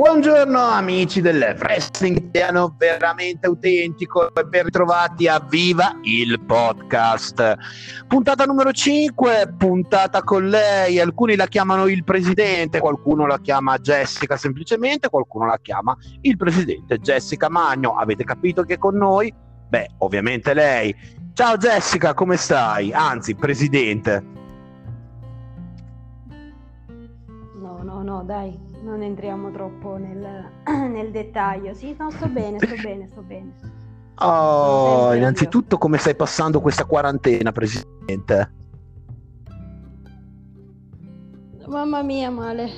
Buongiorno amici del wrestling italiano veramente autentico e ben ritrovati a Viva il podcast. Puntata numero 5, puntata con lei, alcuni la chiamano il presidente, qualcuno la chiama Jessica semplicemente, qualcuno la chiama il presidente Jessica Magno. Avete capito che con noi? Beh, ovviamente lei. Ciao Jessica, come stai? Anzi, presidente. No, no, no, dai, non entriamo troppo nel, nel dettaglio. Sì, no, sto bene, sto bene, sto bene. Oh, innanzitutto come stai passando questa quarantena, Presidente? Mamma mia, male,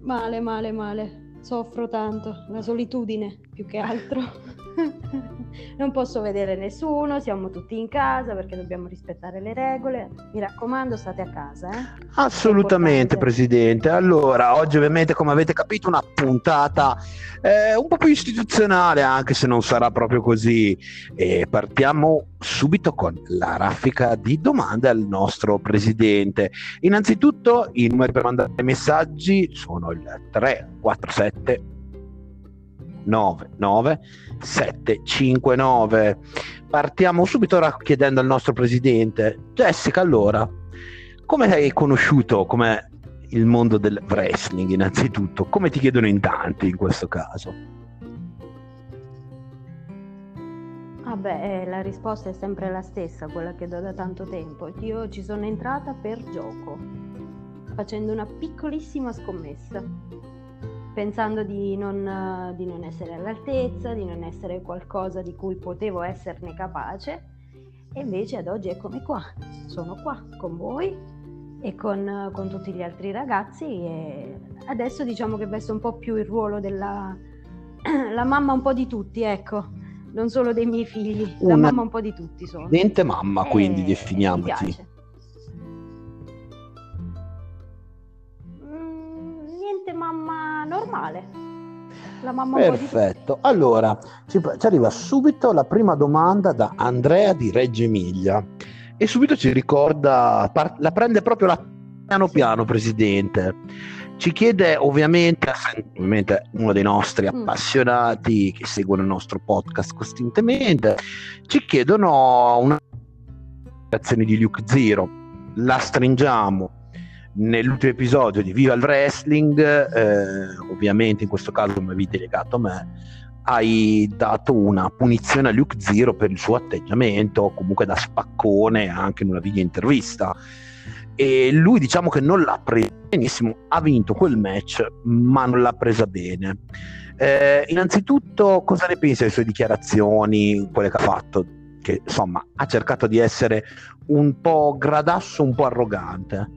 male, male, male. Soffro tanto, la solitudine più che altro. non posso vedere nessuno, siamo tutti in casa perché dobbiamo rispettare le regole. Mi raccomando, state a casa. Eh? Assolutamente, Presidente. Allora, oggi ovviamente, come avete capito, una puntata eh, un po' più istituzionale, anche se non sarà proprio così. E partiamo subito con la raffica di domande al nostro Presidente. Innanzitutto, i numeri per mandare messaggi sono il 347 99 759. Partiamo subito ora chiedendo al nostro presidente, Jessica, allora, come hai conosciuto come il mondo del wrestling innanzitutto? Come ti chiedono in tanti in questo caso? Ah beh, la risposta è sempre la stessa, quella che do da tanto tempo. Io ci sono entrata per gioco, facendo una piccolissima scommessa pensando di non, di non essere all'altezza, di non essere qualcosa di cui potevo esserne capace. E invece ad oggi eccomi qua, sono qua con voi e con, con, tutti gli altri ragazzi e adesso diciamo che vesto un po' più il ruolo della la mamma un po' di tutti, ecco, non solo dei miei figli, Una la mamma un po' di tutti sono. Niente mamma, quindi e, definiamoci. Niente mamma normale. La mamma Perfetto. Allora, ci, ci, arriva subito la prima domanda da Andrea di Reggio Emilia e subito ci ricorda, la prende proprio la piano piano, Presidente. Ci chiede ovviamente, ovviamente uno dei nostri mm. appassionati che seguono il nostro podcast costantemente, ci chiedono una reazione di Luke Zero. La stringiamo nell'ultimo episodio di Viva il Wrestling, eh, ovviamente in questo caso mi avevi delegato a me, hai dato una punizione a Luke Zero per il suo atteggiamento, comunque da spaccone anche in una video intervista. E lui diciamo che non l'ha presa benissimo, ha vinto quel match, ma non l'ha presa bene. Eh, innanzitutto, cosa ne pensi delle sue dichiarazioni, quelle che ha fatto? Che insomma ha cercato di essere un po' gradasso, un po' arrogante.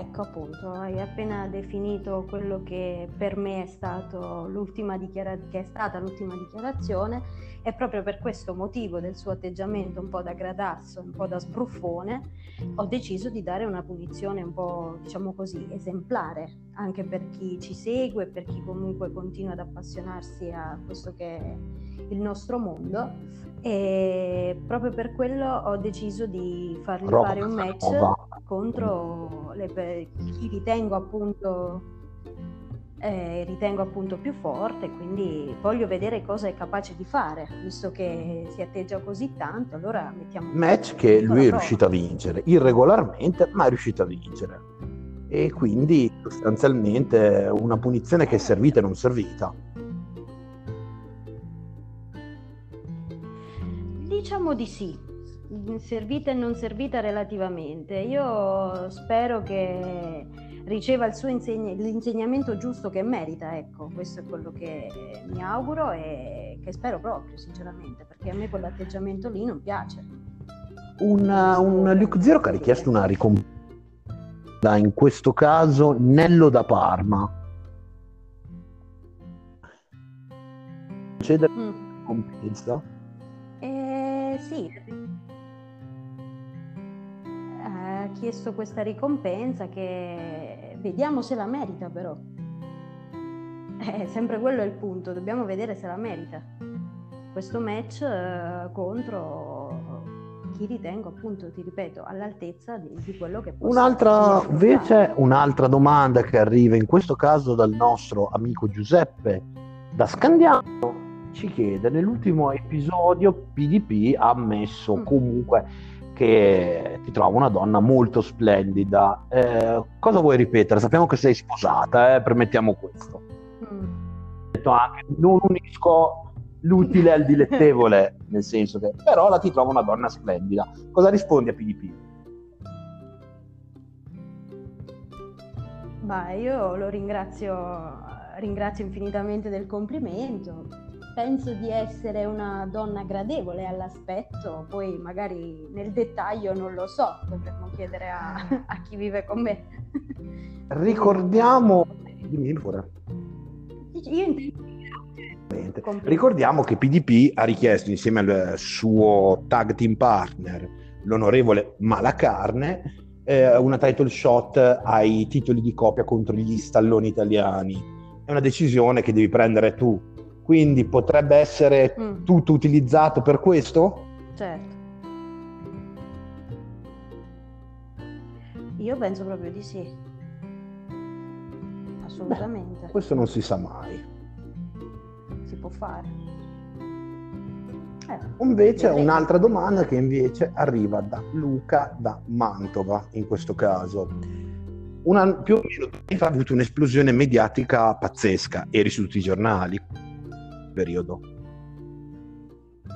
Ecco appunto, hai appena definito quello che per me è, stato l'ultima dichiara- che è stata l'ultima dichiarazione e proprio per questo motivo del suo atteggiamento un po' da gradasso, un po' da sbruffone, ho deciso di dare una punizione un po' diciamo così esemplare anche per chi ci segue, per chi comunque continua ad appassionarsi a questo che è il nostro mondo e proprio per quello ho deciso di fargli Rock. fare un match contro le, chi ritengo appunto eh, ritengo appunto più forte quindi voglio vedere cosa è capace di fare visto che si atteggia così tanto allora mettiamo match che lui è riuscito a vincere irregolarmente ma è riuscito a vincere. E quindi sostanzialmente una punizione che è servita e non servita Diciamo di sì, servita e non servita relativamente. Io spero che riceva il suo insegn- l'insegnamento giusto che merita, ecco, questo è quello che mi auguro e che spero proprio, sinceramente, perché a me quell'atteggiamento lì non piace. Un, un Luke Zero che ha richiesto una ricompensa, in questo caso Nello da Parma. Cedere mm. ricompensa? Sì, ha chiesto questa ricompensa che vediamo se la merita però. Eh, sempre quello è il punto, dobbiamo vedere se la merita. Questo match eh, contro chi ritengo appunto, ti ripeto, all'altezza di, di quello che posso Un'altra, invece, un'altra domanda che arriva in questo caso dal nostro amico Giuseppe da Scandiano ci chiede nell'ultimo episodio PDP ha ammesso mm. comunque che ti trova una donna molto splendida. Eh, cosa vuoi ripetere? Sappiamo che sei sposata, eh? permettiamo questo. Mm. Anche, non unisco l'utile al dilettevole, nel senso che però la ti trova una donna splendida. Cosa rispondi a PDP? Beh, io lo ringrazio, ringrazio infinitamente del complimento penso di essere una donna gradevole all'aspetto, poi magari nel dettaglio non lo so, dovremmo chiedere a, a chi vive con me. Ricordiamo... Dimmi pure. Io intendo... Ricordiamo che PDP ha richiesto insieme al suo tag team partner, l'onorevole Malacarne, eh, una title shot ai titoli di copia contro gli stalloni italiani. È una decisione che devi prendere tu, quindi potrebbe essere mm. tutto utilizzato per questo? Certo. Io penso proprio di sì. Assolutamente. Beh, questo non si sa mai. Si può fare. Eh, invece un'altra domanda che invece arriva da Luca da Mantova in questo caso. Una, più o meno ha avuto un'esplosione mediatica pazzesca, eri su tutti i giornali periodo.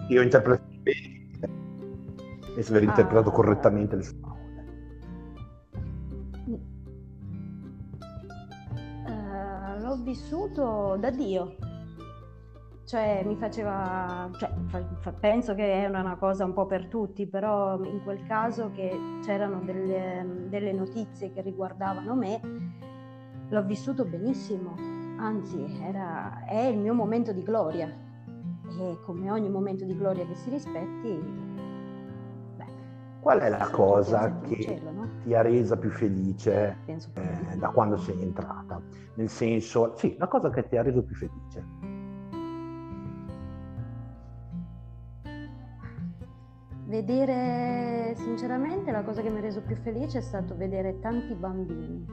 Io ho interpretato bene e se aver ah, interpretato correttamente le sue parole. Uh, l'ho vissuto da Dio. Cioè, mi faceva, cioè, fa, fa, penso che è una cosa un po' per tutti, però in quel caso che c'erano delle, delle notizie che riguardavano me, l'ho vissuto benissimo anzi era, è il mio momento di gloria e come ogni momento di gloria che si rispetti, beh, qual è la cosa che cielo, no? ti ha resa più felice eh, da quando sei entrata? Nel senso, sì, la cosa che ti ha reso più felice. Vedere, sinceramente, la cosa che mi ha reso più felice è stato vedere tanti bambini,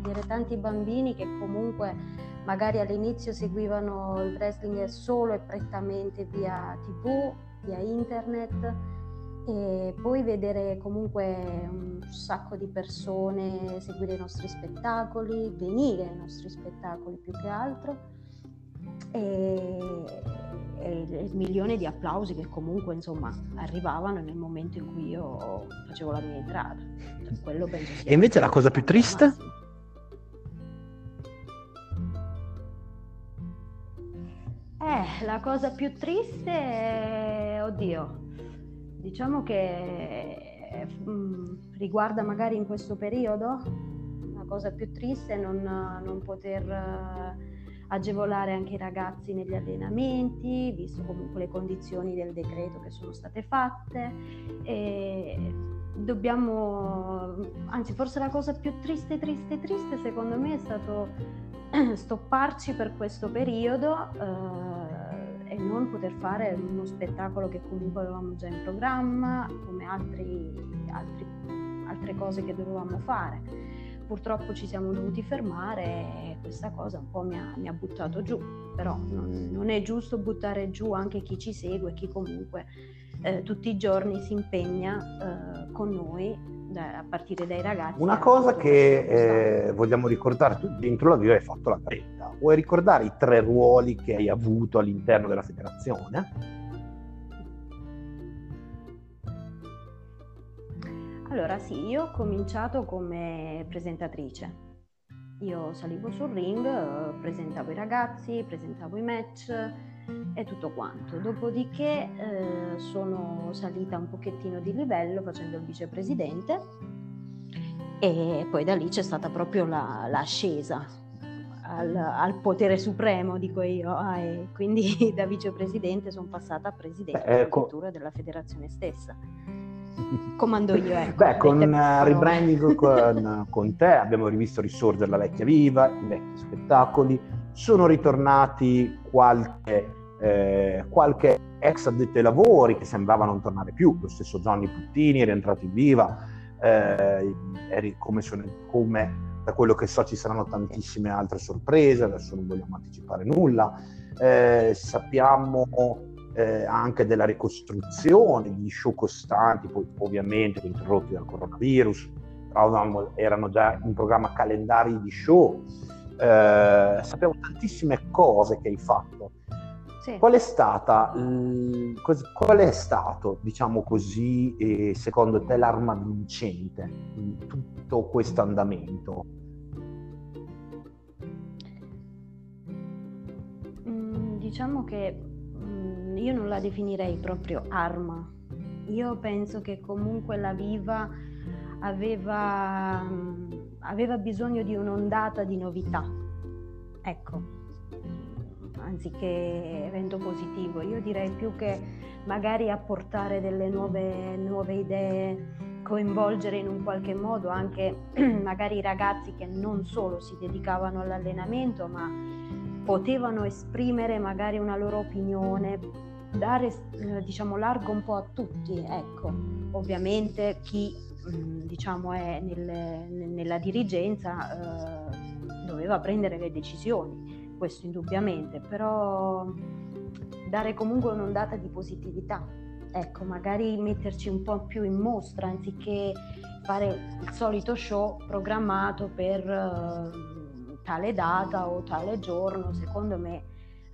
vedere tanti bambini che comunque magari all'inizio seguivano il wrestling solo e prettamente via tv, via internet e poi vedere comunque un sacco di persone seguire i nostri spettacoli, venire ai nostri spettacoli più che altro e, e il milione di applausi che comunque insomma arrivavano nel momento in cui io facevo la mia entrata. e invece la cosa più triste? Massimo. Eh, la cosa più triste è, oddio, diciamo che mm, riguarda magari in questo periodo, la cosa più triste è non, non poter uh, agevolare anche i ragazzi negli allenamenti, visto comunque le condizioni del decreto che sono state fatte. E dobbiamo, anzi forse la cosa più triste, triste, triste secondo me è stato stopparci per questo periodo eh, e non poter fare uno spettacolo che comunque avevamo già in programma, come altri, altri, altre cose che dovevamo fare. Purtroppo ci siamo dovuti fermare e questa cosa un po' mi ha, mi ha buttato giù, però non, non, è giusto buttare giù anche chi ci segue, chi comunque eh, tutti i giorni si impegna eh, con noi da, a partire dai ragazzi. Una cosa che eh, vogliamo ricordare, tu dentro la vita hai fatto la carriera, vuoi ricordare i tre ruoli che hai avuto all'interno della federazione? Allora sì, io ho cominciato come presentatrice. Io salivo sul ring, presentavo i ragazzi, presentavo i match, e tutto quanto. Dopodiché eh, sono salita un pochettino di livello facendo il vicepresidente e poi da lì c'è stata proprio la, l'ascesa al, al, potere supremo, dico io, ah, e quindi da vicepresidente sono passata a presidente Beh, ecco. della federazione stessa. Comando io, ecco. Beh, con uh, rebranding con, con te abbiamo rivisto risorgere la vecchia viva, i vecchi spettacoli, sono ritornati qualche eh, qualche ex addetto ai lavori che sembrava non tornare più, lo stesso Johnny Puttini è rientrato in viva, eh, come, come, da quello che so ci saranno tantissime altre sorprese, adesso non vogliamo anticipare nulla, eh, sappiamo eh, anche della ricostruzione, di show costanti, poi ovviamente interrotti dal coronavirus, però erano già in programma calendari di show, eh, sappiamo tantissime cose che hai fatto. Sì. Qual è stata, qual è stato, diciamo così, secondo te l'arma vincente in tutto questo andamento? Mm, diciamo che mm, io non la definirei proprio arma. Io penso che comunque la Viva aveva, mm, aveva bisogno di un'ondata di novità. Ecco, anziché evento positivo. Io direi più che magari apportare delle nuove, nuove idee, coinvolgere in un qualche modo anche magari i ragazzi che non solo si dedicavano all'allenamento, ma potevano esprimere magari una loro opinione, dare eh, diciamo largo un po' a tutti, ecco. Ovviamente chi mm, diciamo è nel, nella dirigenza eh, doveva prendere le decisioni questo indubbiamente, però dare comunque un'ondata di positività. Ecco, magari metterci un po' più in mostra anziché fare il solito show programmato per uh, tale data o tale giorno, secondo me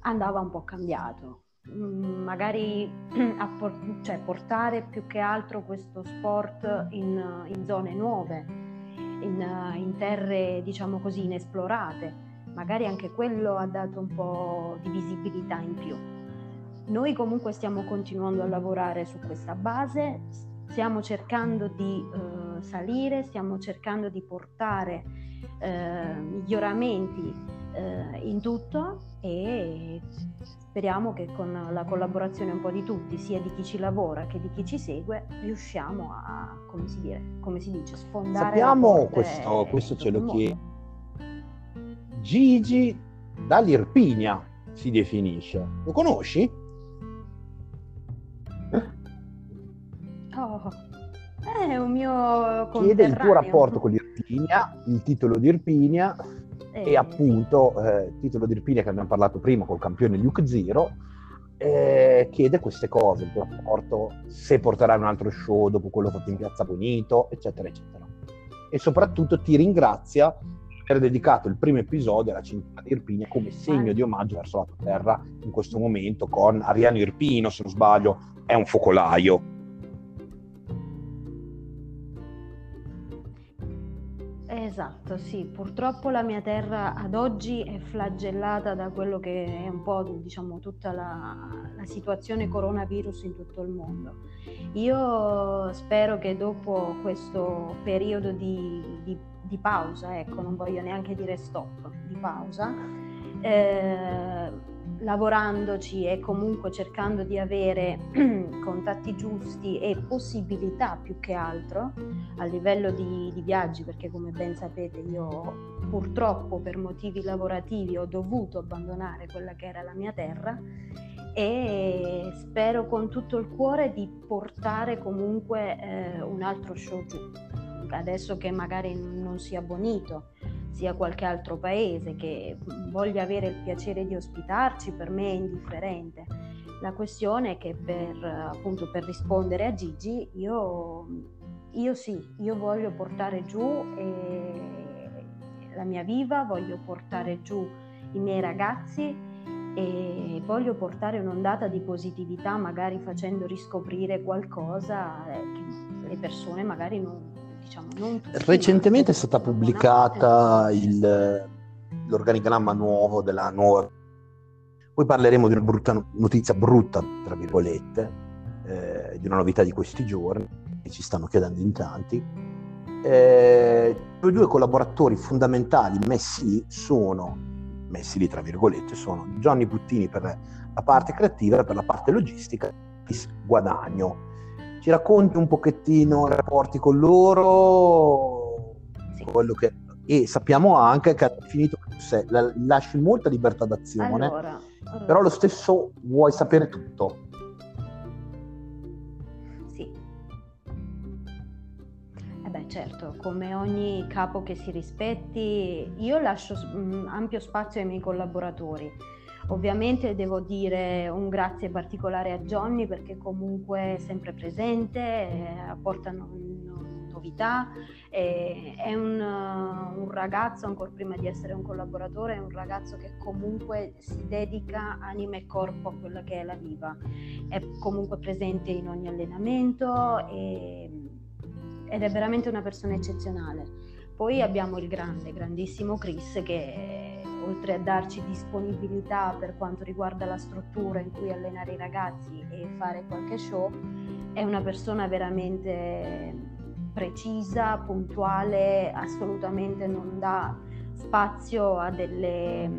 andava un po' cambiato. Mm, magari por- cioè, portare più che altro questo sport in, in zone nuove, in, in terre diciamo così inesplorate magari anche quello ha dato un po' di visibilità in più. Noi comunque stiamo continuando a lavorare su questa base, stiamo cercando di eh, salire, stiamo cercando di portare eh, miglioramenti eh, in tutto e speriamo che con la collaborazione un po' di tutti, sia di chi ci lavora che di chi ci segue, riusciamo a, come si, dire, come si dice, sfondare. Sappiamo questo, questo ce lo chiedo Gigi dall'Irpinia si definisce. Lo conosci? Oh, è un mio Chiede il tuo rapporto con l'Irpinia, il titolo di Irpinia e, e appunto eh, il titolo di Irpinia che abbiamo parlato prima col campione Luke Zero eh, chiede queste cose, il tuo rapporto, se porterai un altro show dopo quello fatto in Piazza Bonito, eccetera, eccetera. E soprattutto ti ringrazia era dedicato il primo episodio alla cintura di Irpinia come segno di omaggio verso la tua terra in questo momento con Ariano Irpino, se non sbaglio, è un focolaio. Esatto, sì, purtroppo la mia terra ad oggi è flagellata da quello che è un po' diciamo tutta la, la situazione coronavirus in tutto il mondo. Io spero che dopo questo periodo di, di di pausa, ecco, non voglio neanche dire stop, di pausa, eh, lavorandoci e comunque cercando di avere contatti giusti e possibilità più che altro a livello di, di, viaggi, perché come ben sapete io purtroppo per motivi lavorativi ho dovuto abbandonare quella che era la mia terra e spero con tutto il cuore di portare comunque eh, un altro show giù adesso che magari non sia Bonito, sia qualche altro paese che voglia avere il piacere di ospitarci, per me è indifferente. La questione è che per, appunto, per rispondere a Gigi, io, io sì, io voglio portare giù eh, la mia viva, voglio portare giù i miei ragazzi e voglio portare un'ondata di positività, magari facendo riscoprire qualcosa eh, che le persone magari non, diciamo, non tutti, Recentemente è stata pubblicata il, l'organigramma nuovo della nuova. Poi parleremo di una brutta notizia, brutta tra virgolette, eh, di una novità di questi giorni, che ci stanno chiedendo in tanti. Eh, I due collaboratori fondamentali messi lì sono, messi lì tra virgolette, sono Johnny Puttini per la parte creativa e per la parte logistica, Guadagno ci racconti un pochettino i rapporti con loro sì. che... e sappiamo anche che ha finito se, la, lasci molta libertà d'azione allora però lo stesso vuoi sapere tutto. Eh certo, come ogni capo che si rispetti, io lascio ampio spazio ai miei collaboratori. Ovviamente devo dire un grazie particolare a Johnny perché comunque è sempre presente, eh, apportano novità, eh, è un, uh, un, ragazzo, ancora prima di essere un collaboratore, è un ragazzo che comunque si dedica anima e corpo a quella che è la viva, è comunque presente in ogni allenamento e, ed è veramente una persona eccezionale. Poi abbiamo il grande, grandissimo Chris che oltre a darci disponibilità per quanto riguarda la struttura in cui allenare i ragazzi e fare qualche show, è una persona veramente precisa, puntuale, assolutamente non dà spazio a delle,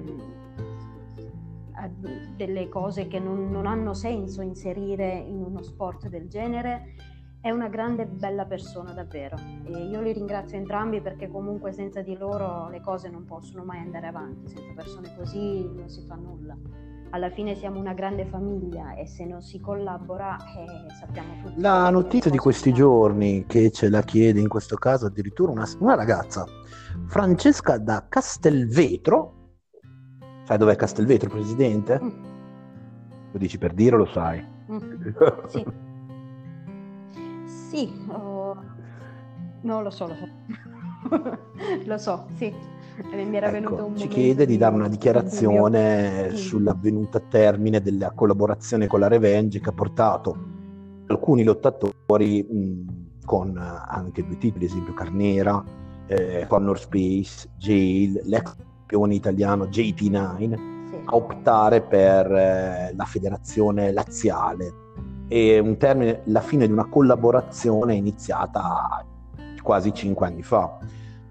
a delle cose che non, non hanno senso inserire in uno sport del genere. È una grande e bella persona davvero e io li ringrazio entrambi perché comunque senza di loro le cose non possono mai andare avanti, senza persone così non si fa nulla alla fine siamo una grande famiglia e se non si collabora eh, sappiamo tutti. La notizia di questi giorni che ce la chiede in questo caso addirittura una, una ragazza, Francesca da Castelvetro, sai dov'è Castelvetro, presidente? Mm. Lo dici per dire lo sai? Mm. sì. Sì, oh... no lo so, lo so. lo so, sì. Mi era ecco, venuto un ci chiede di dare una dichiarazione sull'avvenuta termine della collaborazione con la Revenge che ha portato alcuni lottatori mh, con anche due tipi, ad esempio Carnera, eh, Connor Space, Jail, l'ex campione italiano JT9, sì. a optare per eh, la federazione laziale. È un termine, la fine di una collaborazione iniziata quasi cinque anni fa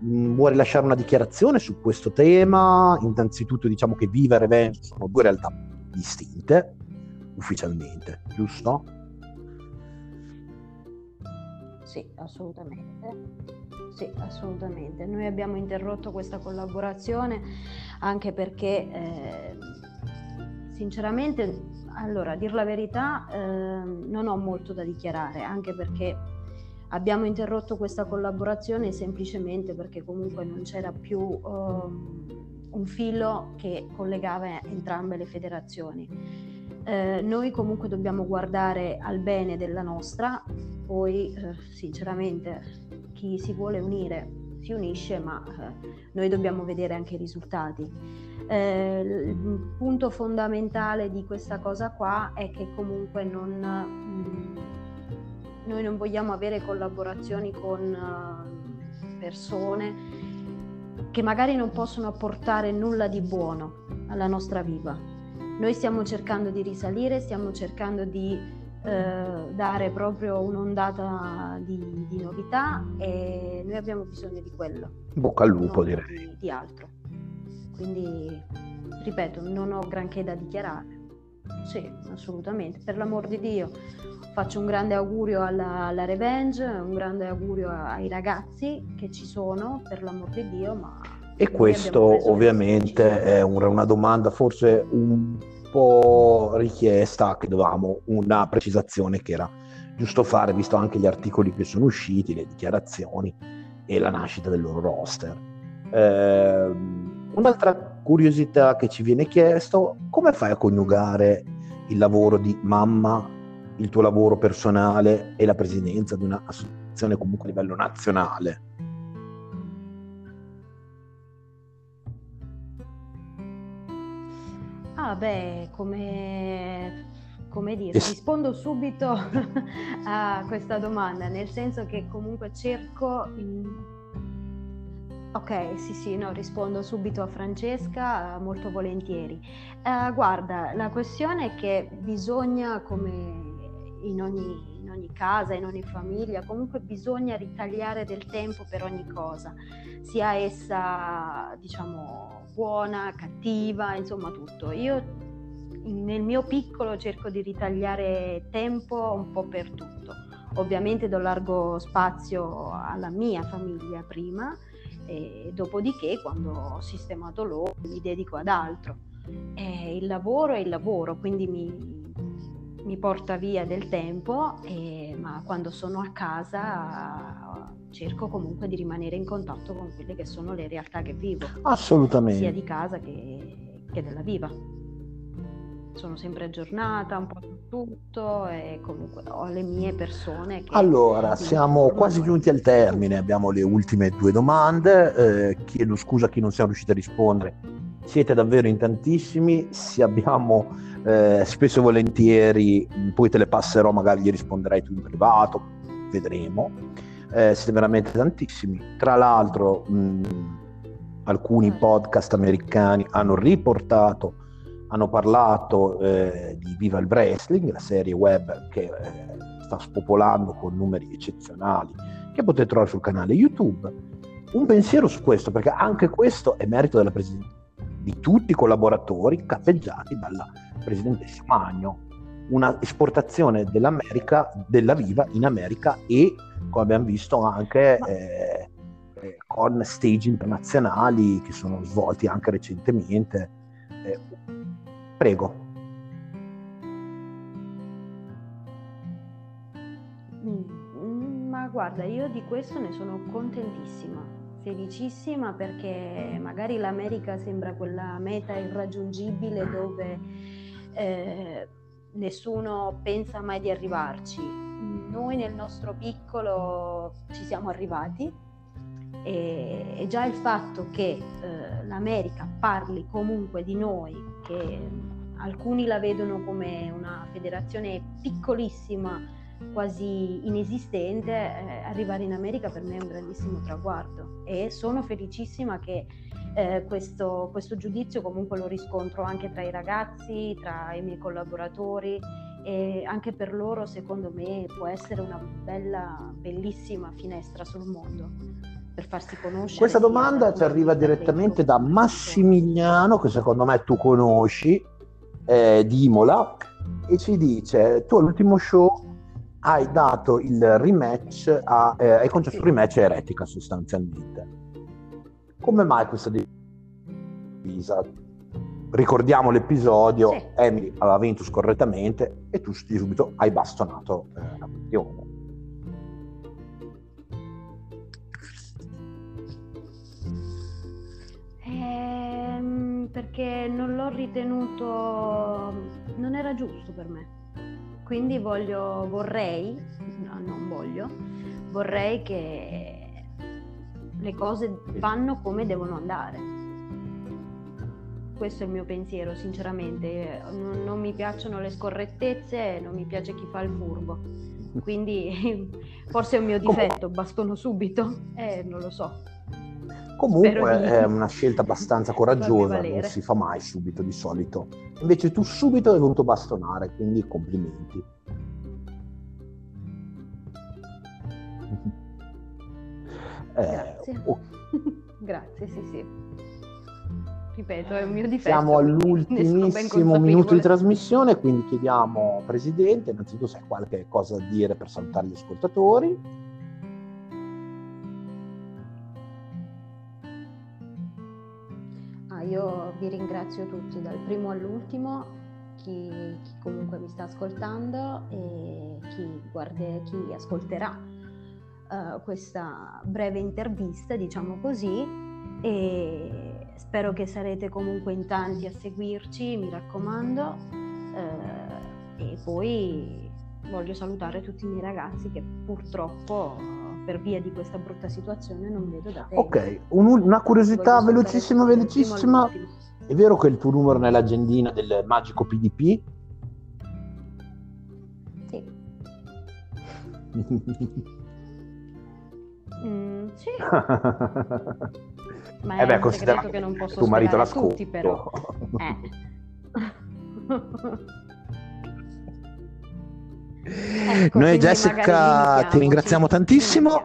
Mm, vuole lasciare una dichiarazione su questo tema? Innanzitutto diciamo che Viva e Revenge sono due realtà distinte, ufficialmente, giusto? Sì, assolutamente. Sì, assolutamente. Noi abbiamo interrotto questa collaborazione anche perché, eh, sinceramente, allora, a dir la verità, eh, non ho molto da dichiarare, anche perché Abbiamo interrotto questa collaborazione semplicemente perché comunque non c'era più um, un filo che collegava entrambe le federazioni. Eh, noi comunque dobbiamo guardare al bene della nostra, poi eh, sinceramente chi si vuole unire si unisce, ma eh, noi dobbiamo vedere anche i risultati. Eh, il punto fondamentale di questa cosa qua è che comunque non... Mm, noi non vogliamo avere collaborazioni con uh, persone che magari non possono apportare nulla di buono alla nostra vita. Noi stiamo cercando di risalire, stiamo cercando di eh, dare proprio un'ondata di, di, novità e noi abbiamo bisogno di quello. Bocca al lupo direi. Di, di altro. Quindi, ripeto, non ho granché da dichiarare. Sì, assolutamente, per l'amor di Dio faccio un grande augurio alla, alla, Revenge, un grande augurio ai ragazzi che ci sono, per l'amor di Dio, ma... E questo ovviamente è una domanda forse un po' richiesta, che dovevamo una precisazione che era giusto fare, visto anche gli articoli che sono usciti, le dichiarazioni e la nascita del loro roster. Eh, un'altra curiosità che ci viene chiesto, come fai a coniugare il lavoro di mamma il tuo lavoro personale e la presidenza di un'associazione comunque a livello nazionale? Ah beh, come, come dire, rispondo subito a questa domanda, nel senso che comunque cerco... Ok, sì, sì, no, rispondo subito a Francesca molto volentieri. Uh, guarda, la questione è che bisogna, come in ogni, ogni, casa, in ogni famiglia, comunque bisogna ritagliare del tempo per ogni cosa, sia essa diciamo buona, cattiva, insomma tutto. Io nel mio piccolo cerco di ritagliare tempo un po' per tutto. Ovviamente do largo spazio alla mia famiglia prima e dopodiché quando ho sistemato loro mi dedico ad altro eh, il lavoro è il lavoro, quindi mi, mi porta via del tempo, eh, ma quando sono a casa cerco comunque di rimanere in contatto con quelle che sono le realtà che vivo. Assolutamente. Sia di casa che, che della viva. Sono sempre aggiornata un po' su tutto e comunque ho le mie persone. Allora, siamo quasi giunti al termine, abbiamo le ultime due domande. Eh, chiedo scusa a chi non siamo riusciti a rispondere. Siete davvero in tantissimi, se abbiamo eh, spesso e volentieri, poi te le passerò, magari gli risponderai tu in privato, vedremo eh, siete veramente tantissimi. Tra l'altro, mh, alcuni podcast americani hanno riportato, hanno parlato eh, di Viva il Wrestling, la serie web che eh, sta spopolando con numeri eccezionali, che potete trovare sul canale YouTube. Un pensiero su questo, perché anche questo è merito della presidente di tutti i collaboratori capeggiati dalla presidentessa Magno una esportazione dell'America, della Viva in America e come abbiamo visto anche eh, eh, con stage internazionali che sono svolti anche recentemente. Eh, prego. Mm, ma guarda, io di questo ne sono contentissima, felicissima perché magari l'America sembra quella meta irraggiungibile dove eh, nessuno pensa mai di arrivarci. Noi nel nostro piccolo ci siamo arrivati e, e già il fatto che eh, l'America parli comunque di noi, che alcuni la vedono come una federazione piccolissima, quasi inesistente, eh, arrivare in America per me è un grandissimo traguardo e sono felicissima che eh, questo, questo, giudizio comunque lo riscontro anche tra i ragazzi, tra i miei collaboratori e anche per loro secondo me può essere una bella, bellissima finestra sul mondo per farsi conoscere. Questa domanda ci arriva direttamente da Massimiliano, che secondo me tu conosci, eh, di Imola, e ci dice, tu all'ultimo show hai dato il rematch, a, eh, hai concesso il rematch a Eretica sostanzialmente come mai questa divisa? Ricordiamo l'episodio, sì. Emily aveva vinto scorrettamente e tu subito hai bastonato eh, la questione. Ehm, perché non l'ho ritenuto, non era giusto per me. Quindi voglio, vorrei, no, non voglio, vorrei che le cose vanno come devono andare. Questo è il mio pensiero, sinceramente. Non, non mi piacciono le scorrettezze, non mi piace chi fa il furbo. Quindi forse è un mio difetto, bastono subito, eh, non lo so. Comunque di... è una scelta abbastanza coraggiosa, non si fa mai subito di solito. Invece tu subito hai voluto bastonare, quindi complimenti. Grazie. Oh. Grazie, sì, sì. Ripeto, è un mio difetto. Siamo all'ultimissimo minuto di trasmissione, quindi chiediamo, Presidente, innanzitutto se hai qualche cosa da dire per salutare gli ascoltatori. Io vi ringrazio tutti, dal primo all'ultimo, chi, chi comunque mi sta ascoltando e chi, guarda, chi ascolterà uh, questa breve intervista, diciamo così, e spero che sarete comunque in tanti a seguirci, mi raccomando, uh, e poi voglio salutare tutti i miei ragazzi che purtroppo per via di questa brutta situazione non vedo da tempo. Ok, Un, una curiosità velocissima, velocissima. È vero che il tuo numero nell'agendina del magico PDP? Sì. Mm, sì. Ma è eh beh, un segreto che non posso tuo marito l'ascolta. tutti però. Eh. Ecco, Noi Jessica ti ringraziamo tantissimo.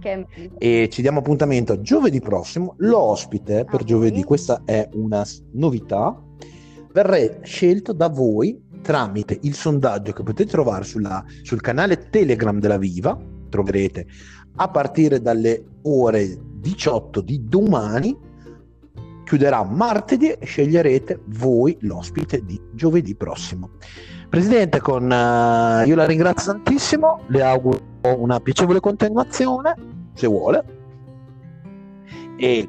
Che... E ci diamo appuntamento giovedì prossimo. L'ospite per ah, giovedì, questa è una novità, verrà scelto da voi tramite il sondaggio che potete trovare sulla, sul canale Telegram della Viva troverete a partire dalle ore 18 di domani chiuderà martedì e sceglierete voi l'ospite di giovedì prossimo. Presidente, con, uh, io la ringrazio tantissimo, le auguro una piacevole continuazione, se vuole. E,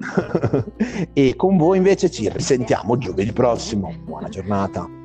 e con voi invece ci risentiamo giovedì prossimo. Buona giornata.